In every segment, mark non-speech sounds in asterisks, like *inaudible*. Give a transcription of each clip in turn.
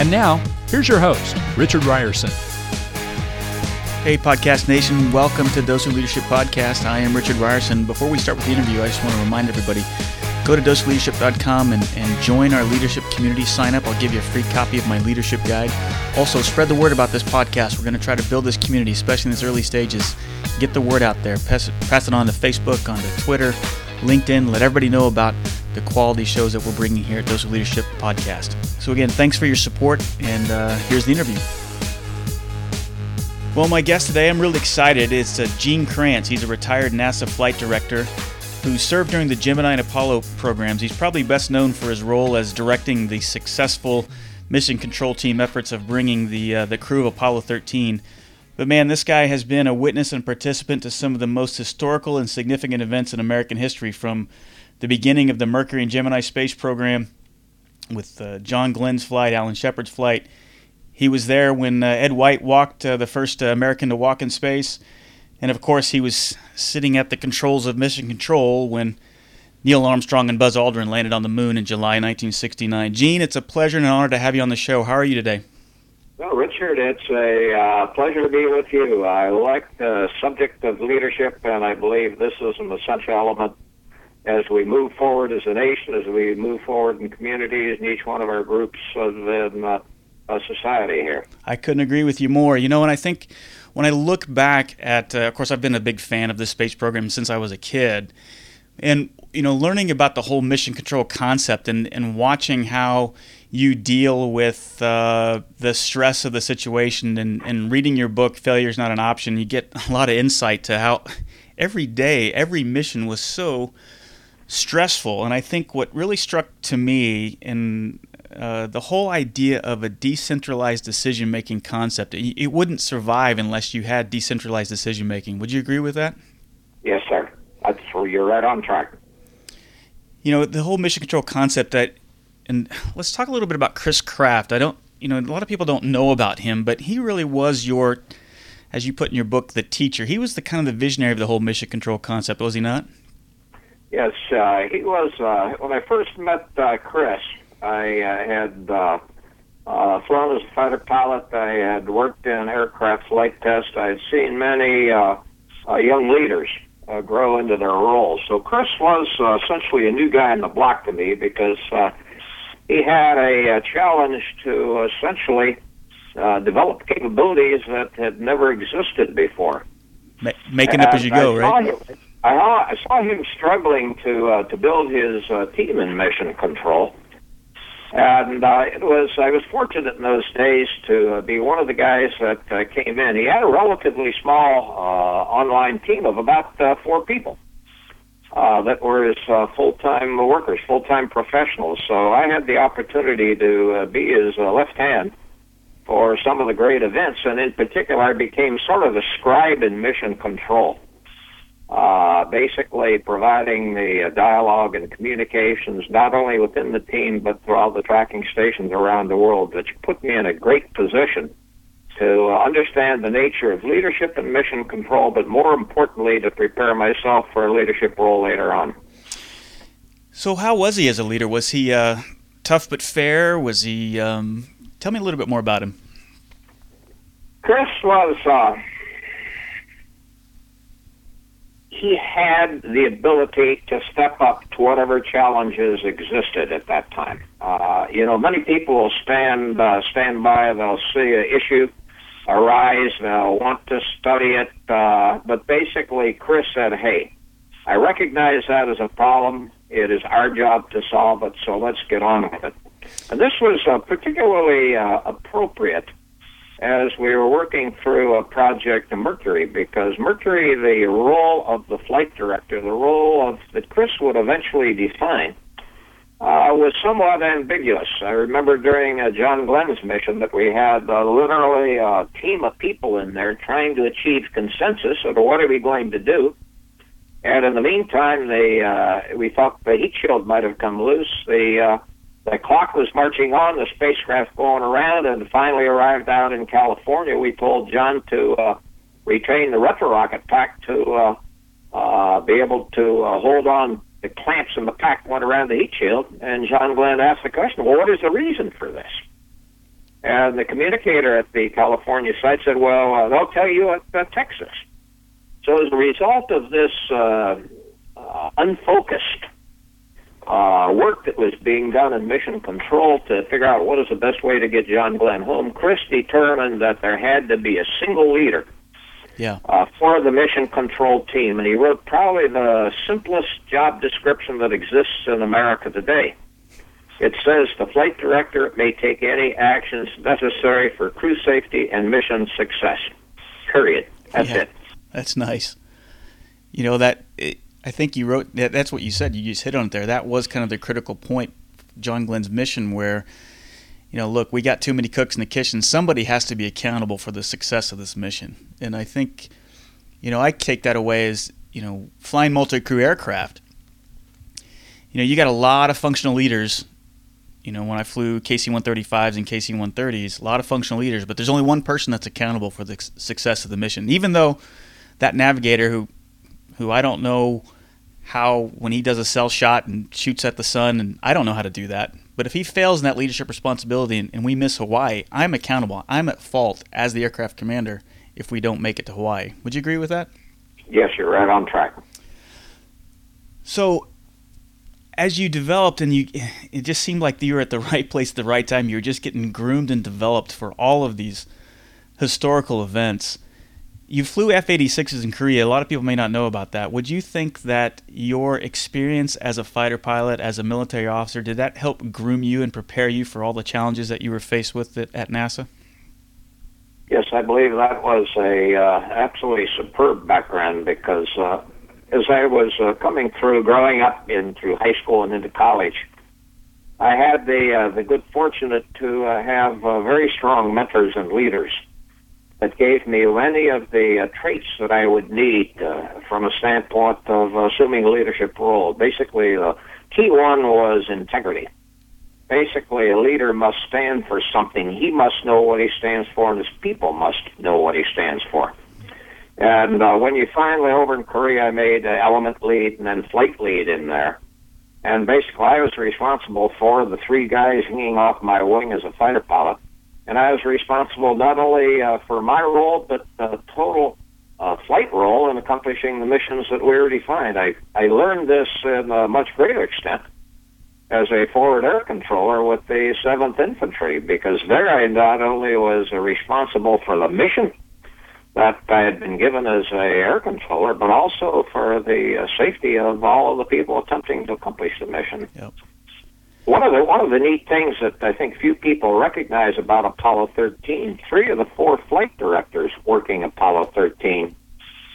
And now, here's your host, Richard Rierson. Hey, Podcast Nation, welcome to Dose of Leadership Podcast. I am Richard Rierson. Before we start with the interview, I just want to remind everybody go to doseofleadership.com and, and join our leadership community. Sign up. I'll give you a free copy of my leadership guide. Also, spread the word about this podcast. We're going to try to build this community, especially in these early stages. Get the word out there. Pass it, pass it on to Facebook, onto Twitter, LinkedIn. Let everybody know about the quality shows that we're bringing here at Dose of Leadership Podcast. So, again, thanks for your support, and uh, here's the interview. Well, my guest today, I'm really excited. It's uh, Gene Kranz. He's a retired NASA flight director who served during the Gemini and Apollo programs. He's probably best known for his role as directing the successful mission control team efforts of bringing the uh, the crew of Apollo 13. But man, this guy has been a witness and participant to some of the most historical and significant events in American history, from the beginning of the Mercury and Gemini space program with uh, John Glenn's flight, Alan Shepard's flight. He was there when uh, Ed White walked uh, the first uh, American to walk in space. And of course, he was sitting at the controls of Mission Control when Neil Armstrong and Buzz Aldrin landed on the moon in July 1969. Gene, it's a pleasure and an honor to have you on the show. How are you today? Well, Richard, it's a uh, pleasure to be with you. I like the subject of leadership, and I believe this is an essential element as we move forward as a nation, as we move forward in communities, in each one of our groups within uh, a society here. I couldn't agree with you more. You know, and I think when I look back at, uh, of course, I've been a big fan of this space program since I was a kid, and you know, learning about the whole mission control concept and and watching how you deal with uh, the stress of the situation and, and reading your book failure is not an option you get a lot of insight to how every day every mission was so stressful and i think what really struck to me in uh, the whole idea of a decentralized decision making concept it, it wouldn't survive unless you had decentralized decision making would you agree with that Yes, sir. That's where you're right on track. you know the whole mission control concept that and let's talk a little bit about chris kraft i don't you know a lot of people don't know about him but he really was your as you put in your book the teacher he was the kind of the visionary of the whole mission control concept was he not Yes, uh, he was. Uh, when I first met uh, Chris, I uh, had uh, uh, flown as a fighter pilot. I had worked in aircraft flight test. I had seen many uh, uh, young leaders uh, grow into their roles. So Chris was uh, essentially a new guy in the block to me because uh, he had a, a challenge to essentially uh, develop capabilities that had never existed before. Ma- making up as you And go I right him- I, saw- I saw him struggling to uh, to build his uh, team in mission control, and uh, it was I was fortunate in those days to uh, be one of the guys that uh, came in. He had a relatively small uh, online team of about uh, four people uh, that were his uh, full time workers, full time professionals. So I had the opportunity to uh, be his uh, left hand for some of the great events, and in particular, I became sort of a scribe in mission control uh, basically providing the uh, dialogue and communications not only within the team but throughout the tracking stations around the world, which put me in a great position to uh, understand the nature of leadership and mission control, but more importantly, to prepare myself for a leadership role later on. so how was he as a leader was he uh, tough but fair was he um, tell me a little bit more about him Chris was uh, he had the ability to step up to whatever challenges existed at that time. Uh, you know, many people will stand uh, stand by. They'll see an issue arise. They'll want to study it. Uh, but basically, Chris said, "Hey, I recognize that as a problem. It is our job to solve it. So let's get on with it." And this was uh, particularly uh, appropriate as we were working through a project Mercury because Mercury, the role of the flight director, the role of that Chris would eventually define, uh, was somewhat ambiguous. I remember during uh, John Glenn's mission that we had uh, literally a team of people in there trying to achieve consensus over what are we going to do. And in the meantime, the uh, we thought the heat shield might have come loose. The uh, the clock was marching on, the spacecraft going around, and finally arrived out in California. We told John to uh, retrain the retro rocket pack to uh, uh, be able to uh, hold on the clamps in the pack went around the heat shield, and John Glenn asked the question, well, what is the reason for this? And the communicator at the California site said, well, uh, they'll tell you at uh, Texas. So as a result of this uh, uh, unfocused uh, work that was being done in mission control to figure out what is the best way to get John Glenn home, Chris determined that there had to be a single leader yeah. uh, for the mission control team. And he wrote probably the simplest job description that exists in America today. It says the flight director may take any actions necessary for crew safety and mission success. Period. That's Yeah. it. That's nice. You know that it, I think you wrote that. That's what you said. You just hit on it there. That was kind of the critical point, John Glenn's mission, where you know, look, we got too many cooks in the kitchen. Somebody has to be accountable for the success of this mission. And I think, you know, I take that away as you know, flying multi-crew aircraft. You know, you got a lot of functional leaders. You know, when I flew KC-135s and KC-130s, a lot of functional leaders, but there's only one person that's accountable for the success of the mission. Even though that navigator who who I don't know how when he does a cell shot and shoots at the sun and I don't know how to do that. But if he fails in that leadership responsibility and, and we miss Hawaii, I'm accountable. I'm at fault as the aircraft commander if we don't make it to Hawaii. Would you agree with that? Yes, you're right on track. So as you developed and you it just seemed like you were at the *laughs* right place at the right time. You were just getting groomed and developed for all of these historical events. You flew F 86s in Korea. A lot of people may not know about that. Would you think that your experience as a fighter pilot, as a military officer, did that help groom you and prepare you for all the challenges that you were faced with at, NASA? Yes, I believe that was a uh, absolutely superb background because uh, as I was uh, coming through, growing up in through high school and into college, I had the uh, the good fortunate to uh, have uh, very strong mentors and leaders that gave me many of the uh, traits that I would need uh, from a standpoint of assuming a leadership role. Basically, the key one was integrity basically a leader must stand for something. He must know what he stands for, and his people must know what he stands for. And uh, when you finally over in Korea, I made uh, element lead and then flight lead in there. And basically, I was responsible for the three guys hanging off my wing as a fighter pilot. And I was responsible not only uh, for my role, but uh, total uh, flight role in accomplishing the missions that we were defined. I, I learned this in a much greater extent as a forward air controller with the 7th Infantry because there I not only was responsible for the mission that I had been given as a air controller, but also for the uh, safety of all of the people attempting to accomplish the mission. Yep. One of the one of the neat things that I think few people recognize about Apollo 13, three of the four flight directors working Apollo 13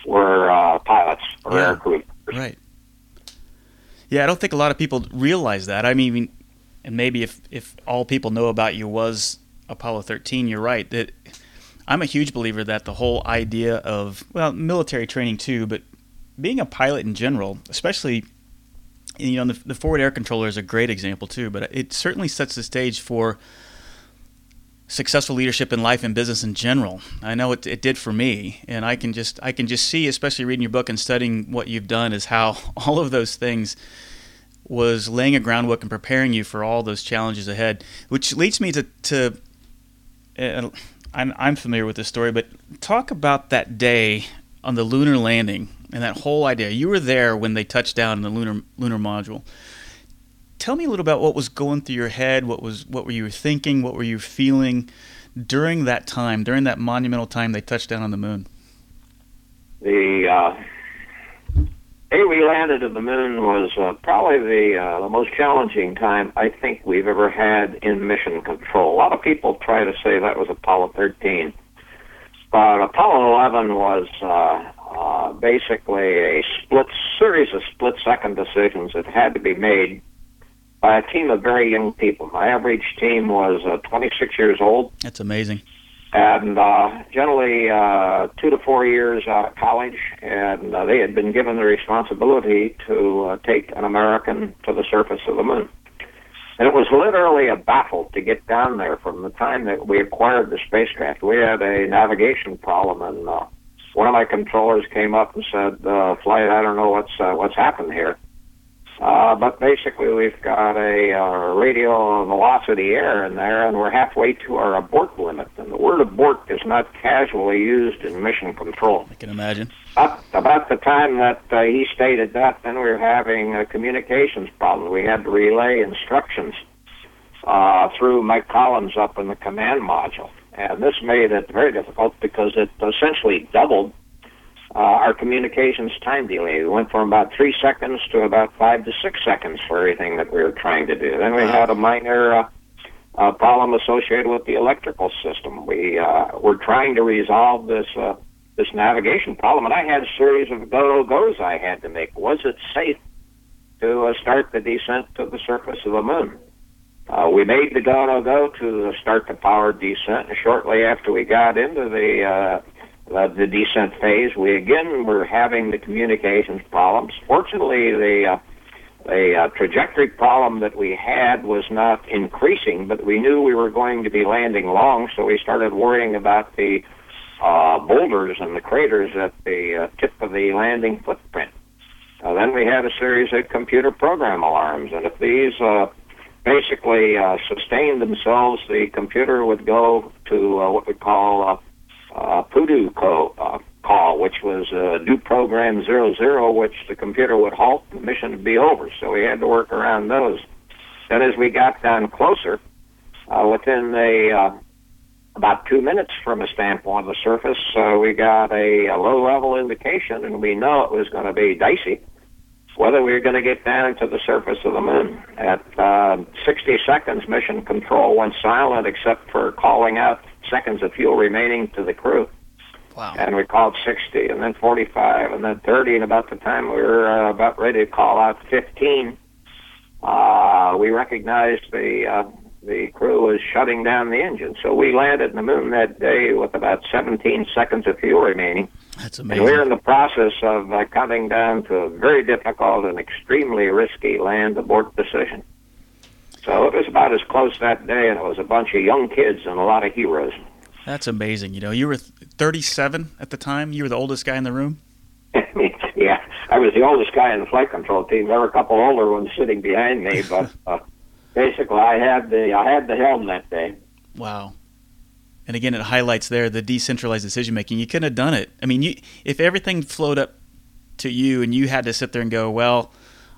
were uh, pilots or Yeah. air crew. Right. Yeah, I don't think a lot of people realize that. I mean, and maybe if if all people know about you was Apollo 13, you're right. That I'm a huge believer that the whole idea of well, military training too, but being a pilot in general, especially you know the, the forward air controller is a great example too. But it certainly sets the stage for successful leadership in life and business in general. I know it, it did for me, and I can just I can just see, especially reading your book and studying what you've done, is how *laughs* all of those things was laying a groundwork and preparing you for all those challenges ahead. Which leads me to to uh, I'm I'm familiar with this story, but talk about that day on the lunar landing and that whole idea. You were there when they touched down in the lunar lunar module tell me a little about what was going through your head. What was what were you thinking? What were you feeling during that time, during that monumental time they touched down on the moon? The uh, day we landed at the moon was uh, probably the uh, the most challenging time I think we've ever had in mission control. A lot of people try to say that was Apollo 13, but Apollo 11 was uh, basically a split series of split second decisions that had to be made by a team of very young people. My average team was uh, 26 years old. That's amazing. And uh, generally uh, two to four years out of college, and uh, they had been given the responsibility to uh, take an American to the surface of the moon. And it was literally a battle to get down there from the time that we acquired the spacecraft. We had a navigation problem, and uh, one of my controllers came up and said, uh, "Flight, I don't know what's uh, what's happened here." Uh, but basically, we've got a uh, radial velocity error in there, and we're halfway to our abort limit. And the word abort is not casually used in mission control. I can imagine. About, about the time that uh, he stated that, then we were having a communications problem. We had to relay instructions uh, through Mike Collins up in the command module. And this made it very difficult because it essentially doubled uh, our communications time delay. We went from about three seconds to about five to six seconds for everything that we were trying to do. Then we had a minor uh, uh, problem associated with the electrical system. We uh, were trying to resolve this uh, this navigation problem, and I had a series of go goes I had to make. Was it safe to uh, start the descent to the surface of the moon? Uh, we made the go go to start the powered descent, and shortly after we got into the uh, uh, the descent phase, we again were having the communications problems. Fortunately, the uh, the uh, trajectory problem that we had was not increasing, but we knew we were going to be landing long, so we started worrying about the uh, boulders and the craters at the uh, tip of the landing footprint. Uh, then we had a series of computer program alarms, and if these uh, basically uh, sustained themselves, the computer would go to uh, what we call uh, uh, Pudu co- uh, call, which was uh, do program zero zero, which the computer would halt, the mission would be over. So we had to work around those. Then, as we got down closer, uh, within a uh, about two minutes from a standpoint of the surface, uh, we got a, a low-level indication, and we know it was going to be dicey whether we were going to get down to the surface of the moon. At uh, 60 seconds, mission control went silent except for calling out seconds of fuel remaining to the crew. Wow. And we called 60, and then 45, and then 30, and about the time we were uh, about ready to call out 15, uh, we recognized the uh, the crew was shutting down the engine. So we landed in the moon that day with about 17 seconds of fuel remaining. That's And amazing. we're in the process of uh, coming down to a very difficult and extremely risky land abort decision. So it was about as close that day, and it was a bunch of young kids and a lot of heroes. That's amazing. You know, you were 37 at the time. You were the oldest guy in the room. *laughs* yeah, I was the oldest guy in the flight control team. There were a couple older ones sitting behind me, but *laughs* uh, basically, I had the I had the helm that day. Wow. And again, it highlights there the decentralized decision making. You couldn't have done it. I mean, you if everything flowed up to you and you had to sit there and go, well,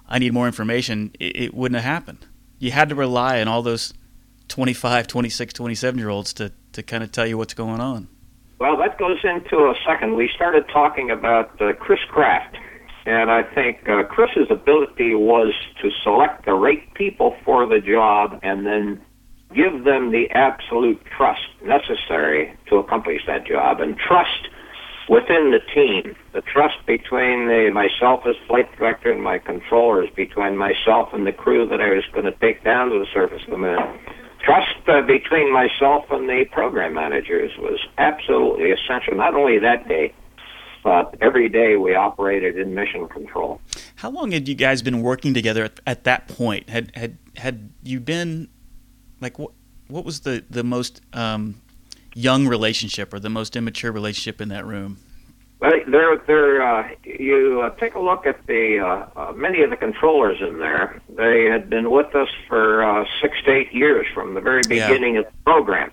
I need more information, it, it wouldn't have happened. You had to rely on all those 25, 26, 27 year olds to, to kind of tell you what's going on. Well, that goes into a second. We started talking about uh, Chris Kraft, and I think uh, Chris's ability was to select the right people for the job and then give them the absolute trust necessary to accomplish that job and trust within the team, the trust between the, myself as flight director and my controllers, between myself and the crew that I was going to take down to the surface of the moon. Trust uh, between myself and the program managers was absolutely essential, not only that day, but every day we operated in mission control. How long had you guys been working together at, at that point? Had had had you been like what what was the the most um, young relationship or the most immature relationship in that room? Well, there, there. Uh, you uh, take a look at the uh, uh, many of the controllers in there. They had been with us for uh, six to eight years from the very Yeah. beginning of the program.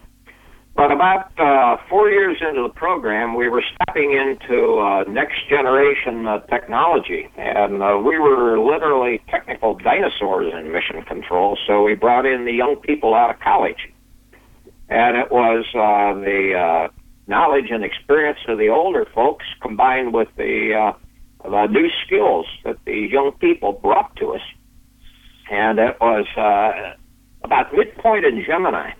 But about uh, four years into the program, we were stepping into uh, next generation uh, technology, and uh, we were literally technical dinosaurs in mission control. So we brought in the young people out of college, and it was uh, the uh, knowledge and experience of the older folks combined with the, uh, the new skills that the young people brought to us. And it was uh, about midpoint in Gemini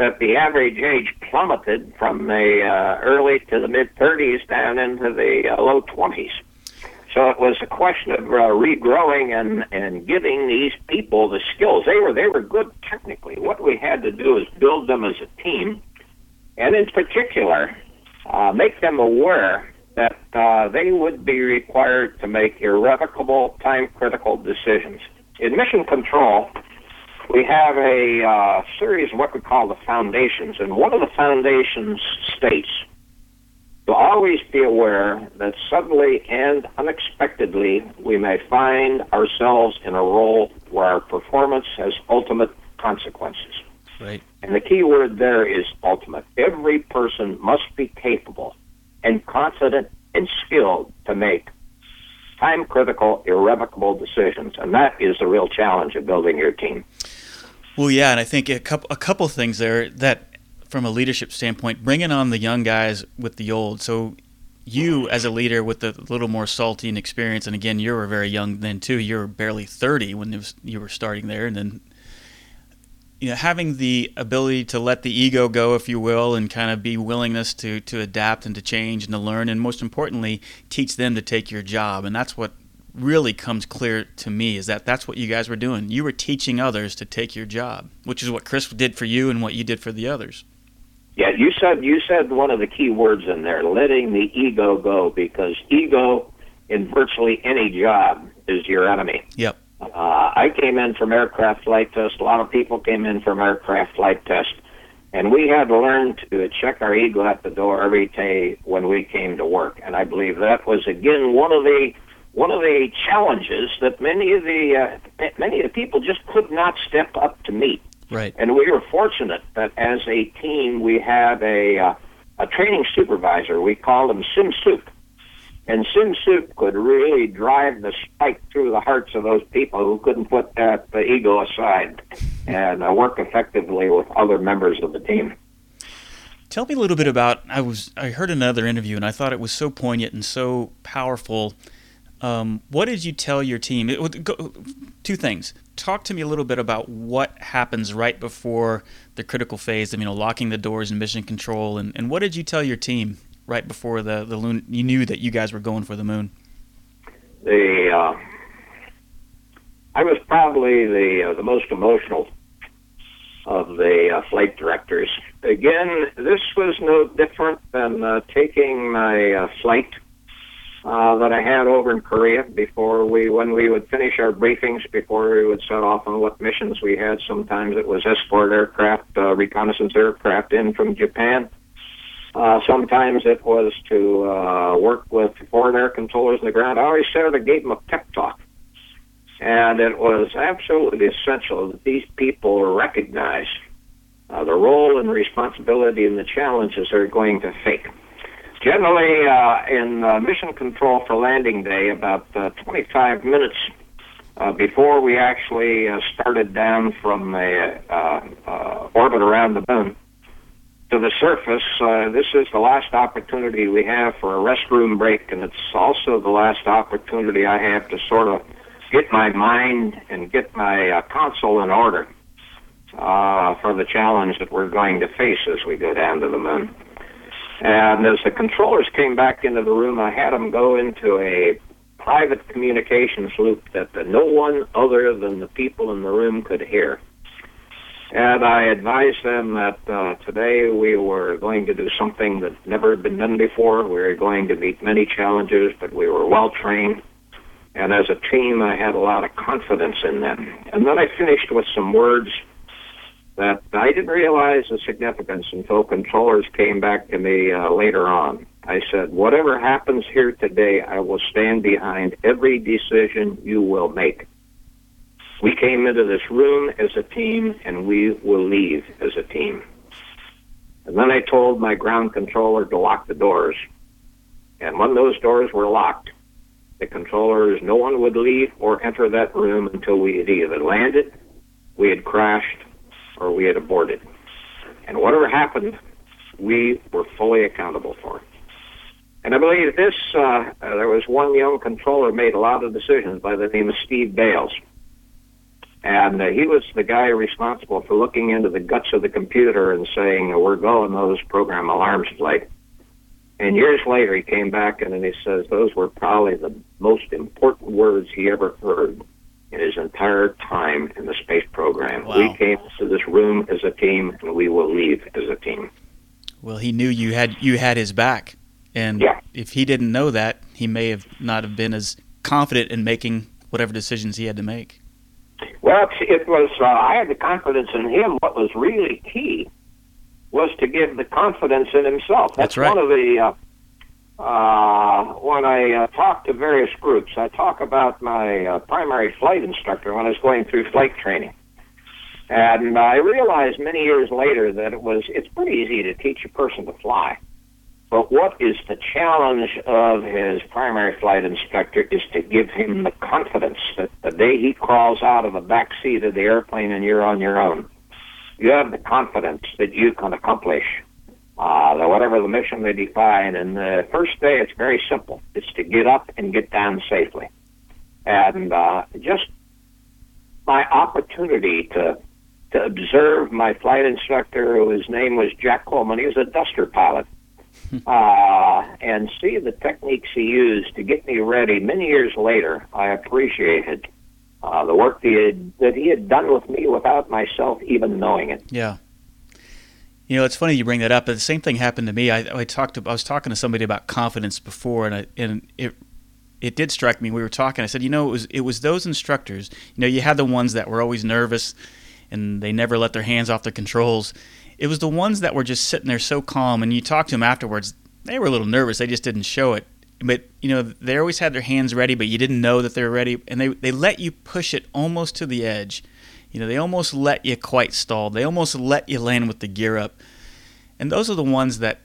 that the average age plummeted from the uh, early to the mid 30s down into the uh, low 20s. So it was a question of uh, regrowing and and giving these people the skills. They were they were good technically. What we had to do is build them as a team, and in particular, uh, make them aware that uh, they would be required to make irrevocable, time critical decisions. In mission control, we have a uh, series of what we call the foundations, and one of the foundations states to always be aware that suddenly and unexpectedly we may find ourselves in a role where our performance has ultimate consequences. Right. And the key word there is ultimate. Every person must be capable and confident and skilled to make time critical, irrevocable decisions. And that is the real challenge of building your team. Well, yeah, and I think a couple a couple things there that, from a leadership standpoint, bringing on the young guys with the old. So, you as a leader with a little more salty and experience, and again, you were very young then too. You were barely thirty when was, you were starting there, and then you know having the ability to let the ego go if you will and kind of be willingness to to adapt and to change and to learn and most importantly teach them to take your job and that's what really comes clear to me is that that's what you guys were doing you were teaching others to take your job which is what chris did for you and what you did for the others yeah you said you said one of the key words in there letting the ego go because ego in virtually any job is your enemy yep uh, I came in from aircraft flight test. A lot of people came in from aircraft flight test. And we had to learn to check our ego at the door every day when we came to work. And I believe that was again one of the one of the challenges that many of the uh, many of the people just could not step up to meet. Right. And we were fortunate that as a team we had a uh, a training supervisor. We called him Sim Soup and SimSup could really drive the spike through the hearts of those people who couldn't put that uh, ego aside and uh, work effectively with other members of the team. Tell me a little bit about. I was I heard another interview and I thought it was so poignant and so powerful. Um, what did you tell your team? It, go, two things. Talk to me a little bit about what happens right before the critical phase of you know locking the doors and mission control, and, and what did you tell your team right before the the moon you knew that you guys were going for the moon? The uh, I was probably the uh, the most emotional of the uh, flight directors. Again, this was no different than uh, taking my uh, flight uh, that I had over in Korea before we, when we would finish our briefings before we would set off on what missions we had. Sometimes it was escort aircraft, uh, reconnaissance aircraft in from Japan. Uh, sometimes it was to uh, work with forward air controllers on the ground. I always said I gave them a pep talk. And it was absolutely essential that these people recognize uh, the role and responsibility and the challenges they're going to face. Generally, uh, in uh, mission control for landing day, about uh, 25 minutes uh, before we actually uh, started down from the uh, uh, orbit around the moon, to the surface. Uh, this is the last opportunity we have for a restroom break, and it's also the last opportunity I have to sort of get my mind and get my uh, console in order uh, for the challenge that we're going to face as we go down to the moon. And as the controllers came back into the room, I had them go into a private communications loop that no one other than the people in the room could hear. And I advised them that uh, today we were going to do something that never had been done before. We were going to meet many challenges, but we were well trained. And as a team, I had a lot of confidence in them. And then I finished with some words that I didn't realize the significance until controllers came back to me uh, later on. I said, whatever happens here today, I will stand behind every decision you will make. We came into this room as a team, and we will leave as a team. And then I told my ground controller to lock the doors. And when those doors were locked, the controllers, no one would leave or enter that room until we had either landed, we had crashed, or we had aborted. And whatever happened, we were fully accountable for. And I believe this, uh, there was one young controller made a lot of decisions by the name of Steve Bales. And uh, he was the guy responsible for looking into the guts of the computer and saying, we're going those program alarms like. And years later, he came back and he says those were probably the most important words he ever heard in his entire time in the space program. Wow. We came to this room as a team, and we will leave as a team. Well, he knew you had you had his back, and Yeah. if he didn't know that, he may have not have been as confident in making whatever decisions he had to make. Well, it was. Uh, I had the confidence in him. What was really key was to give the confidence in himself. That's right. one of the. Uh, uh, when I uh, talk to various groups, I talk about my uh, primary flight instructor when I was going through flight training, and I realized many years later that it was. It's pretty easy to teach a person to fly. But what is the challenge of his primary flight instructor is to give him the confidence that the day he crawls out of the back seat of the airplane and you're on your own, you have the confidence that you can accomplish uh, whatever the mission they define. And the first day, it's very simple. It's to get up and get down safely. And uh, just my opportunity to to observe my flight instructor, whose name was Jack Coleman. He was a duster pilot *laughs* uh, and see the techniques he used to get me ready. Many years later, I appreciated uh, the work he had, that he had done with me without myself even knowing it. Yeah. You know, it's funny you bring that up. But the same thing happened to me. I, I talked. To, I was talking to somebody about confidence before, and I, and it it did strike me. We were talking. I said, you know, it was it was those instructors. You know, you had the ones that were always nervous, and they never let their hands off the controls. It was the ones that were just sitting there so calm, and you talk to them afterwards. They were a little nervous. They just didn't show it. But you know, they always had their hands ready, but you didn't know that they were ready, and they they let you push it almost to the edge. You know, they almost let you quite stall. They almost let you land with the gear up. And those are the ones that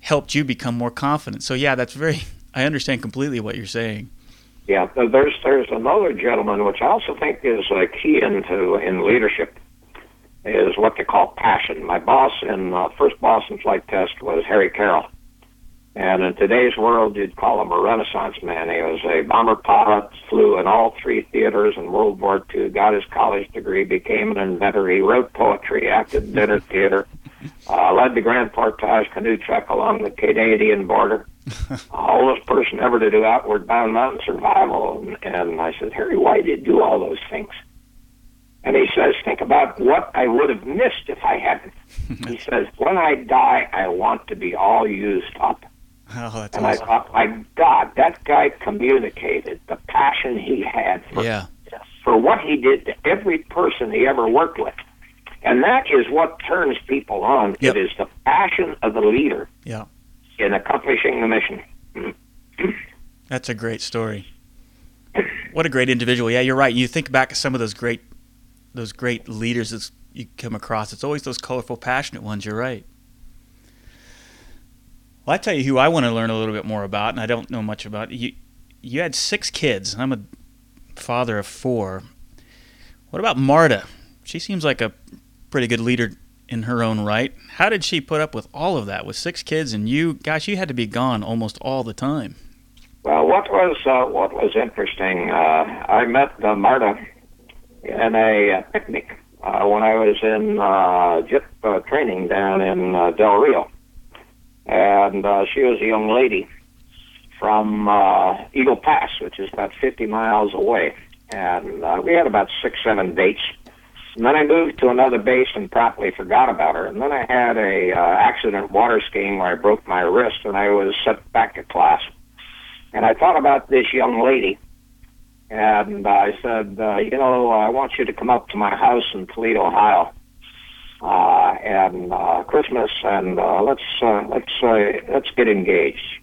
helped you become more confident. So yeah, that's very *laughs* I understand completely what you're saying. Yeah, there's there's another gentleman which I also think is a key into in leadership is what they call passion. My boss in uh, first boss in flight test was Harry Carroll. And in today's world, you'd call him a Renaissance man. He was a bomber pilot, flew in all three theaters in World War II, got his college degree, became an inventor. He wrote poetry, acted in dinner theater, uh, led the Grand Portage canoe trek along the Canadian border. *laughs* Oldest person ever to do outward bound mountain survival. And, and I said, Harry, why did you do all those things? And he says, think about what I would have missed if I hadn't. *laughs* he says, when I die, I want to be all used up. Oh, that's And awesome. I thought, my God, that guy communicated the passion he had for, Yeah. for what he did to every person he ever worked with. And that is what turns people on. Yep. It is the passion of the leader Yeah. in accomplishing the mission. *clears throat* That's a great story. What a great individual. Yeah, you're right. You think back to some of those great those great leaders that you come across. It's always those colorful, passionate ones. You're right. Well, I tell you who I want to learn a little bit more about, and I don't know much about. You you had six kids. I'm a father of four. What about Marta? She seems like a pretty good leader in her own right. How did she put up with all of that with six kids and you? Gosh, you had to be gone almost all the time. Well, what was uh, what was interesting? Uh, I met uh, Marta in a uh, picnic uh, when I was in uh, JIP uh, training down in Del Rio, and uh, she was a young lady from uh, Eagle Pass, which is about 50 miles away, and uh, we had about six, seven dates. And then I moved to another base and promptly forgot about her. And then I had a uh, accident water skiing where I broke my wrist, and I was sent back to class. And I thought about this young lady, and I said, uh, you know, I want you to come up to my house in Toledo, Ohio, uh, and uh, Christmas, and uh, let's uh, let's uh, let's get engaged.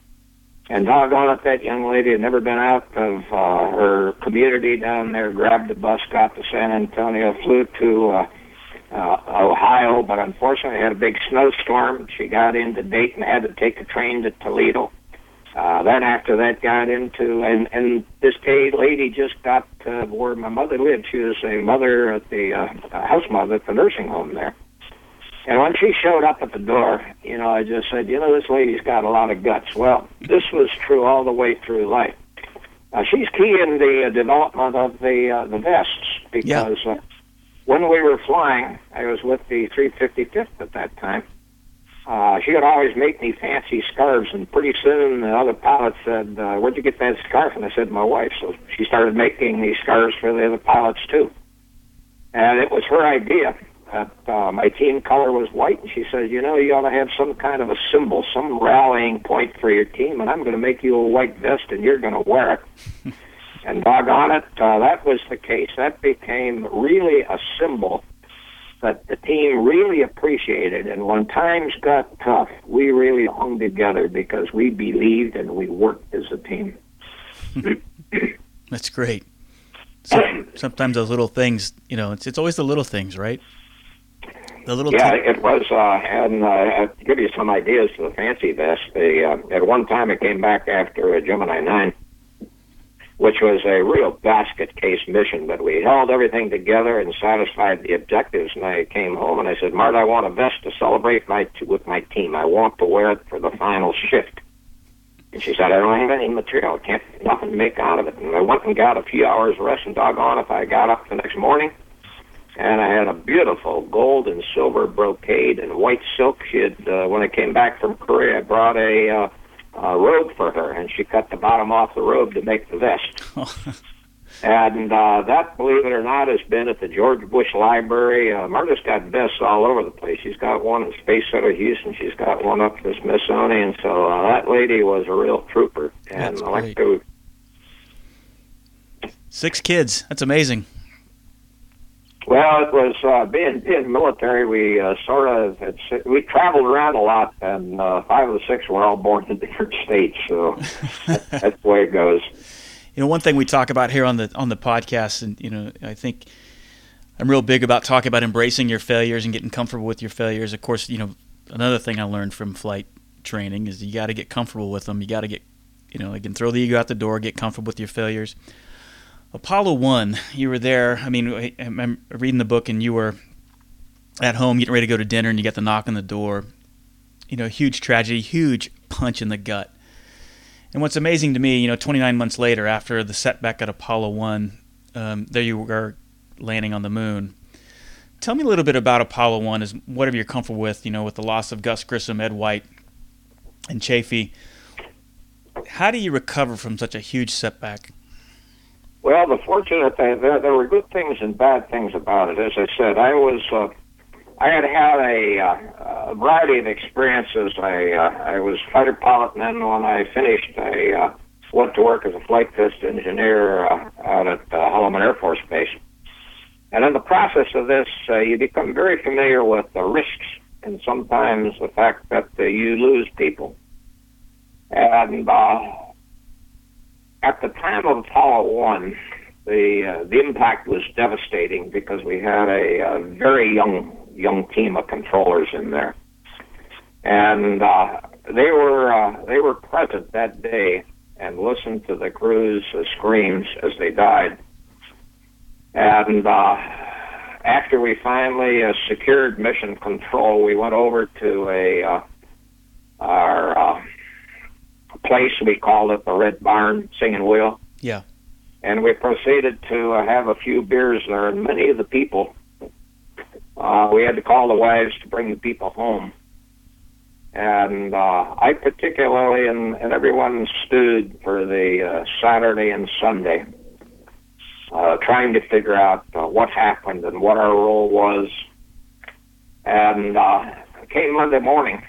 And doggone it, that young lady had never been out of uh, her community down there. Grabbed the bus, got to San Antonio, flew to uh, uh, Ohio, but unfortunately had a big snowstorm. She got into Dayton, had to take a train to Toledo. Uh, then after that got into and and this lady just got uh, where my mother lived. She was a mother at the uh, house mother at the nursing home there. And when she showed up at the door, you know, I just said, you know, this lady's got a lot of guts. Well, this was true all the way through life. Uh, she's key in the uh, development of the uh, the vests because uh, when we were flying, I was with the 355th at that time, uh, she would always make me fancy scarves, and pretty soon the other pilots said, uh, "Where'd you get that scarf?" And I said, "My wife." So she started making these scarves for the other pilots too, and it was her idea. That uh, my team color was white, and she said, "You know, you ought to have some kind of a symbol, some rallying point for your team, and I'm going to make you a white vest, and you're going to wear it." *laughs* and doggone it, uh, that was the case. That became really a symbol that the team really appreciated. And when times got tough, we really hung together because we believed and we worked as a team. That's great. So, sometimes those little things, you know, it's it's always the little things, right? The little yeah, t- it was. Uh, and uh, to give you some ideas for the fancy vest, the uh, at one time it came back after a Gemini nine which was a real basket case mission. But we held everything together and satisfied the objectives. And I came home and I said, Mart, I want a vest to celebrate my t- with my team. I want to wear it for the final shift. And she said, I don't have any material. I can't nothing to make out of it. And I went and got a few hours rest and doggone if I got up the next morning and I had a beautiful gold and silver brocade and white silk. She had, uh, when I came back from Korea, I brought a uh, uh, robe for her, and she cut the bottom off the robe to make the vest. *laughs* and uh, that, believe it or not, has been at the George Bush Library. Uh, Marta's got vests all over the place. She's got one at Space Center Houston. She's got one up at the Smithsonian. So uh, that lady was a real trooper. And That's I like to. Six kids. That's amazing. Well, it was uh, being being military. We uh, sort of it's, we traveled around a lot, and uh, five of the six were all born in *laughs* different states. So *laughs* that's the way it goes. You know, one thing we talk about here on the on the podcast, and you know, I think I'm real big about talking about embracing your failures and getting comfortable with your failures. Of course, you know, another thing I learned from flight training is you got to get comfortable with them. You got to get, you know, you can throw the ego out the door, get comfortable with your failures. Apollo 1, you were there. I mean, I'm reading the book and you were at home getting ready to go to dinner and you got the knock on the door. You know, huge tragedy, huge punch in the gut. And what's amazing to me, you know, 29 months later, after the setback at Apollo 1, um, there you were landing on the moon. Tell me a little bit about Apollo 1, is whatever you're comfortable with, you know, with the loss of Gus Grissom, Ed White, and Chaffee. How do you recover from such a huge setback? Well, the fortunate thing there, there were good things and bad things about it. As I said, I was uh, I had had a, uh, a variety of experiences. I uh, I was fighter pilot, and then when I finished, I uh, went to work as a flight test engineer uh, out at uh, Holloman Air Force Base. And in the process of this, uh, you become very familiar with the risks and sometimes the fact that uh, you lose people. And uh, at the time of Apollo 1, the, uh, the impact was devastating because we had a, a very young, young team of controllers in there. And uh, they were uh, they were present that day and listened to the crew's uh, screams as they died. And uh, after we finally uh, secured mission control, we went over to a uh, our uh, place. We called it the Red Barn Singing Wheel. Yeah. And we proceeded to uh, have a few beers there, and many of the people, uh, we had to call the wives to bring the people home. And uh, I particularly, and, and everyone stood for the uh, Saturday and Sunday, uh, trying to figure out uh, what happened and what our role was. And uh, came Monday morning,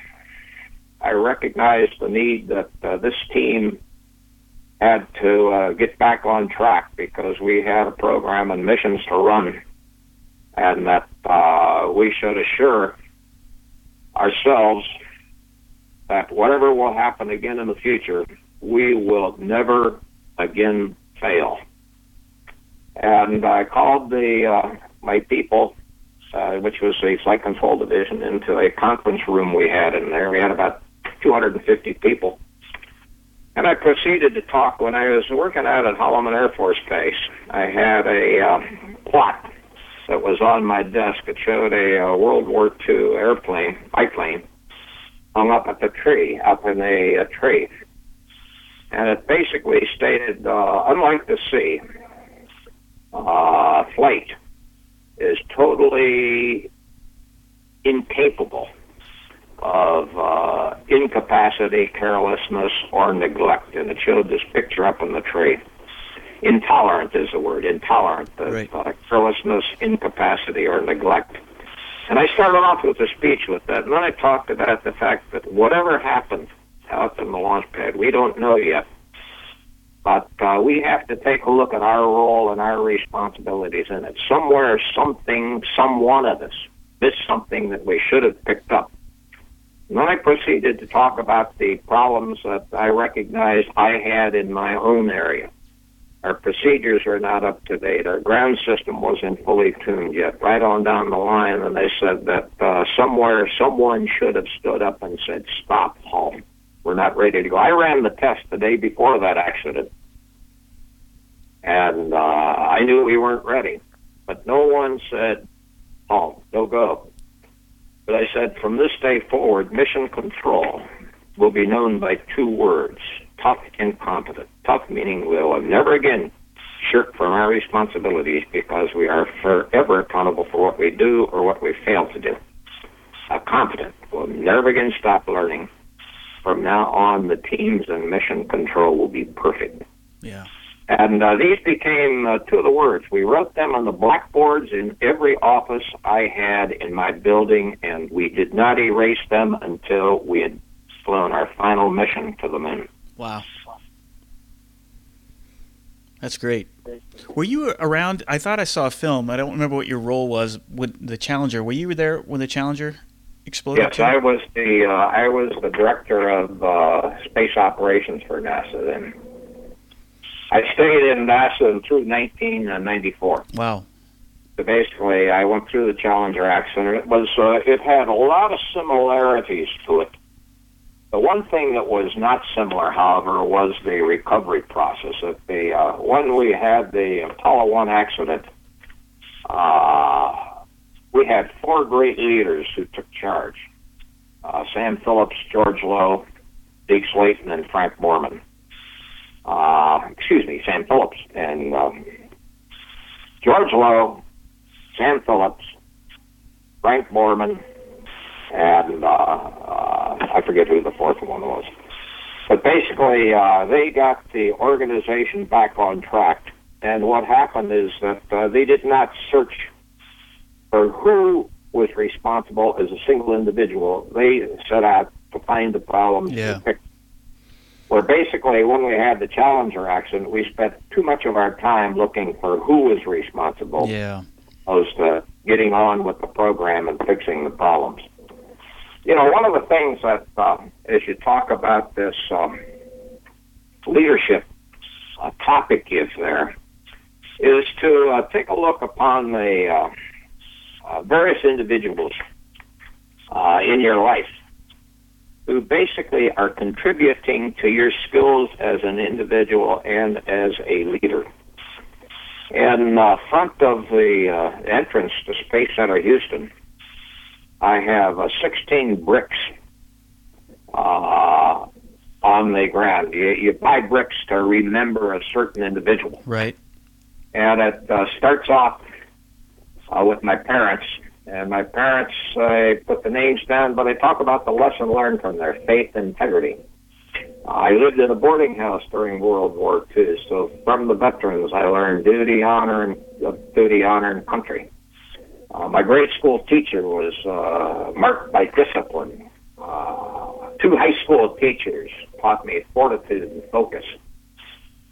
I recognized the need that uh, this team had to uh, get back on track because we had a program and missions to run, and that uh, we should assure ourselves that whatever will happen again in the future, we will never again fail. And I called the uh, my people, uh, which was the flight control division, into a conference room we had in there. We had about 250 people. And I proceeded to talk. When I was working out at Holloman Air Force Base, I had a uh, plot that was on my desk. It showed a uh, World War II airplane, biplane, hung up at the tree, up in a, a tree. And it basically stated, uh, unlike the sea, uh, flight is totally incapable of uh, incapacity, carelessness, or neglect. And it showed this picture up on the tree. Intolerant is the word, intolerant Right. uh, carelessness, incapacity, or neglect. And I started off with a speech with that, and then I talked about the fact that whatever happened out in the launch pad, we don't know yet. But uh, we have to take a look at our role and our responsibilities in it. Somewhere, something, some one of us missed something that we should have picked up. And I proceeded to talk about the problems that I recognized I had in my own area. Our procedures are not up to date. Our ground system wasn't fully tuned yet, right on down the line. And they said that uh, somewhere someone should have stood up and said, "Stop, halt. We're not ready to go." I ran the test the day before that accident, and uh, I knew we weren't ready. But no one said, "Halt, no go." But I said, from this day forward, mission control will be known by two words tough and competent. Tough meaning we will never again shirk from our responsibilities because we are forever accountable for what we do or what we fail to do. Uh, competent will never again stop learning. From now on, the teams and mission control will be perfect. Yeah. And uh, these became uh, two of the words. We wrote them on the blackboards in every office I had in my building, and we did not erase them until we had flown our final mission to the moon. Wow. That's great. Were you around? I thought I saw a film. I don't remember what your role was with the Challenger. Were you there when the Challenger exploded? Yes, too? I was the uh, I was the director of uh, space operations for NASA then. I stayed in NASA through 1994. Wow. So basically, I went through the Challenger accident. It was uh, it had a lot of similarities to it. The one thing that was not similar, however, was the recovery process. At the uh, when we had the Apollo One accident, uh, we had four great leaders who took charge: uh, Sam Phillips, George Low, Deke Slayton, and Frank Borman. Uh, excuse me, Sam Phillips and um, George Low, Sam Phillips, Frank Borman, and uh, uh, I forget who the fourth one was. But basically, uh, they got the organization back on track. And what happened is that uh, they did not search for who was responsible as a single individual. They set out to find the problems Yeah. and pick. Where basically, when we had the Challenger accident, we spent too much of our time looking for who was responsible Yeah. opposed to getting on with the program and fixing the problems. You know, one of the things that, um, as you talk about this um, leadership uh, topic is there, is to uh, take a look upon the uh, uh, various individuals uh, in your life who basically are contributing to your skills as an individual and as a leader. In uh, front of the uh, entrance to Space Center Houston, I have uh, 16 bricks uh, on the ground. You, you buy bricks to remember a certain individual. Right. And it uh, starts off uh, with my parents. And my parents, I put the names down, but I talk about the lesson learned from their faith and integrity. I lived in a boarding house during World War II, so from the veterans I learned duty, honor, and uh, duty, honor, and country. Uh, my grade school teacher was uh, marked by discipline. Uh, two high school teachers taught me fortitude and focus.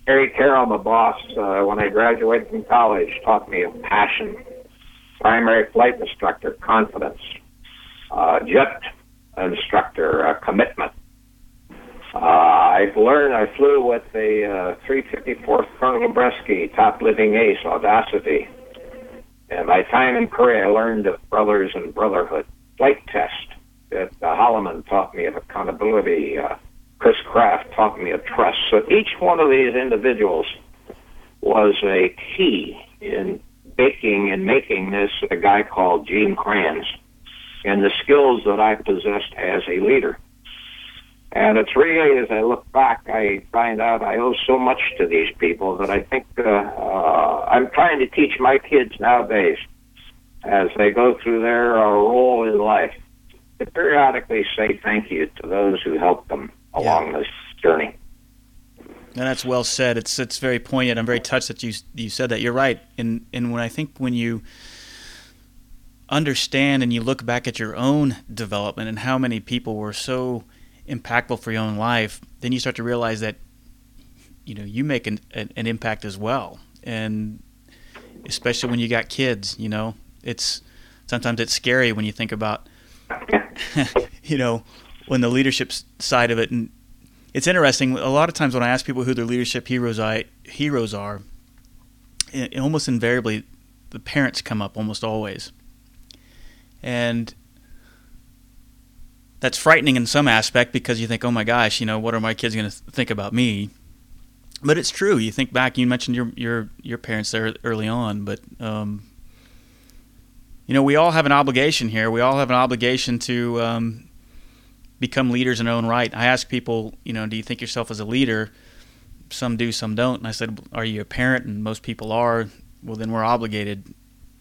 Harry Carroll, my boss, uh, when I graduated from college, taught me of passion. Primary flight instructor, confidence. Uh, jet instructor, uh, commitment. Uh, I've learned, I flew with the uh, 354th Colonel Gabreski, top living ace, audacity. And my time in Korea, I learned of brothers and brotherhood. Flight test that uh, Holloman taught me of accountability. Uh, Chris Kraft taught me of trust. So each one of these individuals was a key in making and making this a guy called Gene Kranz and the skills that I possessed as a leader. And it's really, as I look back, I find out I owe so much to these people that I think uh, uh, I'm trying to teach my kids nowadays as they go through their uh, role in life to periodically say thank you to those who helped them along yeah. this journey. And that's well said. It's it's very poignant. I'm very oh. touched that you you said that. You're right. And and when I think when you understand and you look back at your own development and how many people were so impactful for your own life, then you start to realize that you know you make an, an, an impact as well. And especially when you got kids, you know, it's sometimes it's scary when you think about *laughs* you know when the leadership side of it and it's interesting. A lot of times when I ask people who their leadership heroes I heroes are, it, almost invariably the parents come up almost always, and that's frightening in some aspect because you think, oh my gosh, you know, what are my kids going to think about me? But it's true. You think back. You mentioned your your your parents there early on, but um, you know, we all have an obligation here. We all have an obligation to um, become leaders in our own right. I ask people, you know, do you think yourself as a leader? Some do, some don't. And I said, are you a parent? And most people are. Well, then we're obligated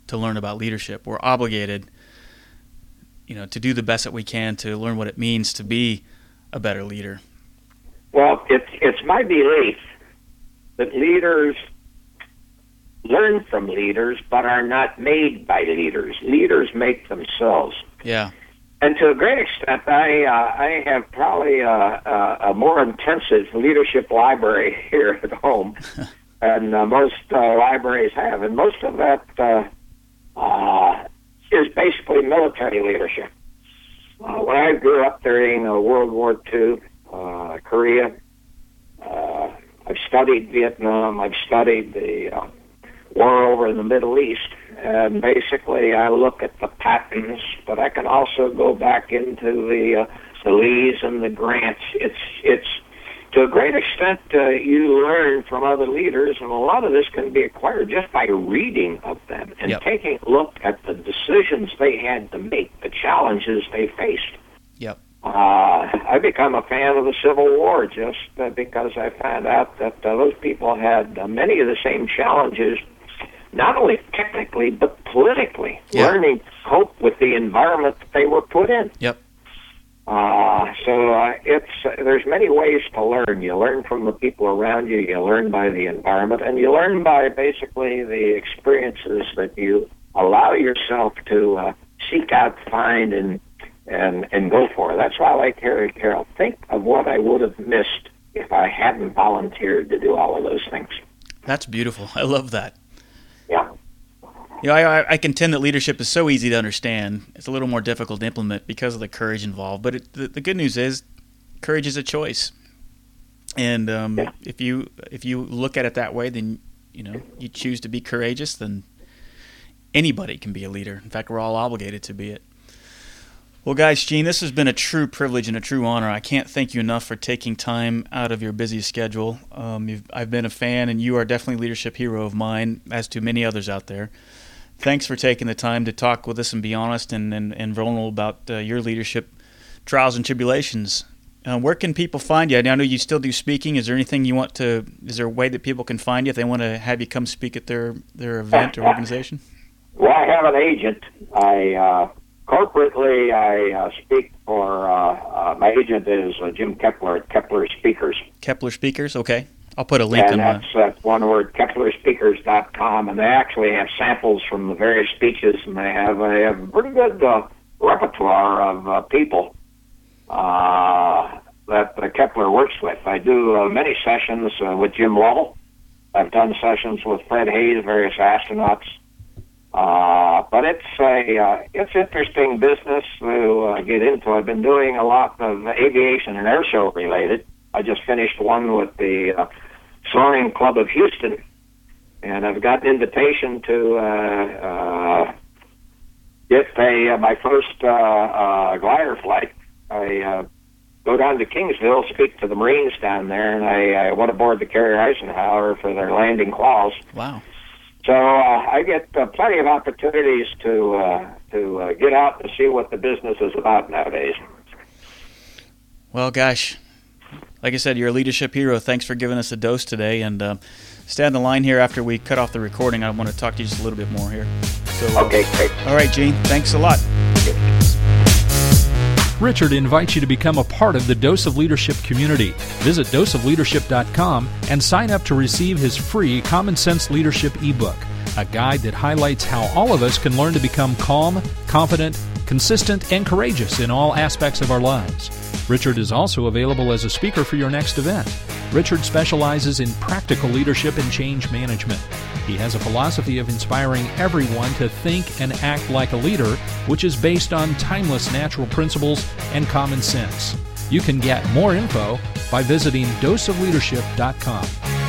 to learn about leadership. We're obligated, you know, to do the best that we can to learn what it means to be a better leader. Well, it's it's my belief that leaders learn from leaders, but are not made by leaders. Leaders make themselves. Yeah and to a great extent, I uh, I have probably a, a, a more intensive leadership library *laughs* here at home, *laughs* and uh, most uh, libraries have, and most of that uh, uh, is basically military leadership. Uh, when I grew up during uh, World War II, uh, Korea, uh, I've studied Vietnam, I've studied the uh, war over in the Middle East and basically I look at the Pattons, but I can also go back into the uh, the Lees and the Grants. It's it's to a great extent uh, you learn from other leaders, and a lot of this can be acquired just by reading of them and yep. taking a look at the decisions they had to make, the challenges they faced. Yep. Uh, I become a fan of the Civil War just uh, because I found out that uh, those people had uh, many of the same challenges not only technically but politically, yeah. learning to cope with the environment that they were put in. Yep. Uh, so uh, it's uh, there's many ways to learn. You learn from the people around you. You learn by the environment, and you learn by basically the experiences that you allow yourself to uh, seek out, find, and and and go for. That's why I like Harry Carroll. Think of what I would have missed if I hadn't volunteered to do all of those things. That's beautiful. *laughs* I love that. Yeah. You know, I, I contend that leadership is so easy to understand. It's a little more difficult to implement because of the courage involved. But it, the, the good news is, courage is a choice. And um, yeah. if you if you look at it that way, then you know you choose to be courageous. Then anybody can be a leader. In fact, we're all obligated to be it. Well, guys, Gene, this has been a true privilege and a true honor. I can't thank you enough for taking time out of your busy schedule. Um, I've been a fan, and you are definitely a leadership hero of mine, as to many others out there. Thanks for taking the time to talk with us and be honest and, and, and vulnerable about uh, your leadership trials and tribulations. Uh, where can people find you? I know you still do speaking. Is there anything you want to? Is there a way that people can find you if they want to have you come speak at their their event or organization? Well, I have an agent. I uh, corporately, I uh, speak for uh, uh, my agent is uh, Jim Keppler at Keppler Speakers. Keppler Speakers, okay. I'll put a link. And that's, that's one word, KepplerSpeakers.com, and they actually have samples from the various speeches, and they have they have a pretty good uh, repertoire of uh, people uh, that uh, Keppler works with. I do uh, many sessions uh, with Jim Lovell. I've done sessions with Fred Haise, various astronauts. Uh, but it's a uh, it's interesting business to uh, get into. I've been doing a lot of aviation and air show related. I just finished one with the uh, Soaring Club of Houston, and I've got an invitation to uh, uh, get a uh, my first uh, uh, glider flight. I uh, go down to Kingsville, speak to the Marines down there, and I, I went aboard the carrier Eisenhower for their landing claws. Wow. So uh, I get uh, plenty of opportunities to uh, to uh, get out and see what the business is about nowadays. Well, gosh, like I said, you're a leadership hero. Thanks for giving us a dose today, and uh, stay on the line here after we cut off the recording. I want to talk to you just a little bit more here. So, uh, okay, great. All right, Gene. Thanks a lot. Richard invites you to become a part of the Dose of Leadership community. Visit doseofleadership.com and sign up to receive his free Common Sense Leadership ebook, a guide that highlights how all of us can learn to become calm, confident, consistent, and courageous in all aspects of our lives. Richard is also available as a speaker for your next event. Richard specializes in practical leadership and change management. He has a philosophy of inspiring everyone to think and act like a leader, which is based on timeless natural principles and common sense. You can get more info by visiting doseofleadership.com.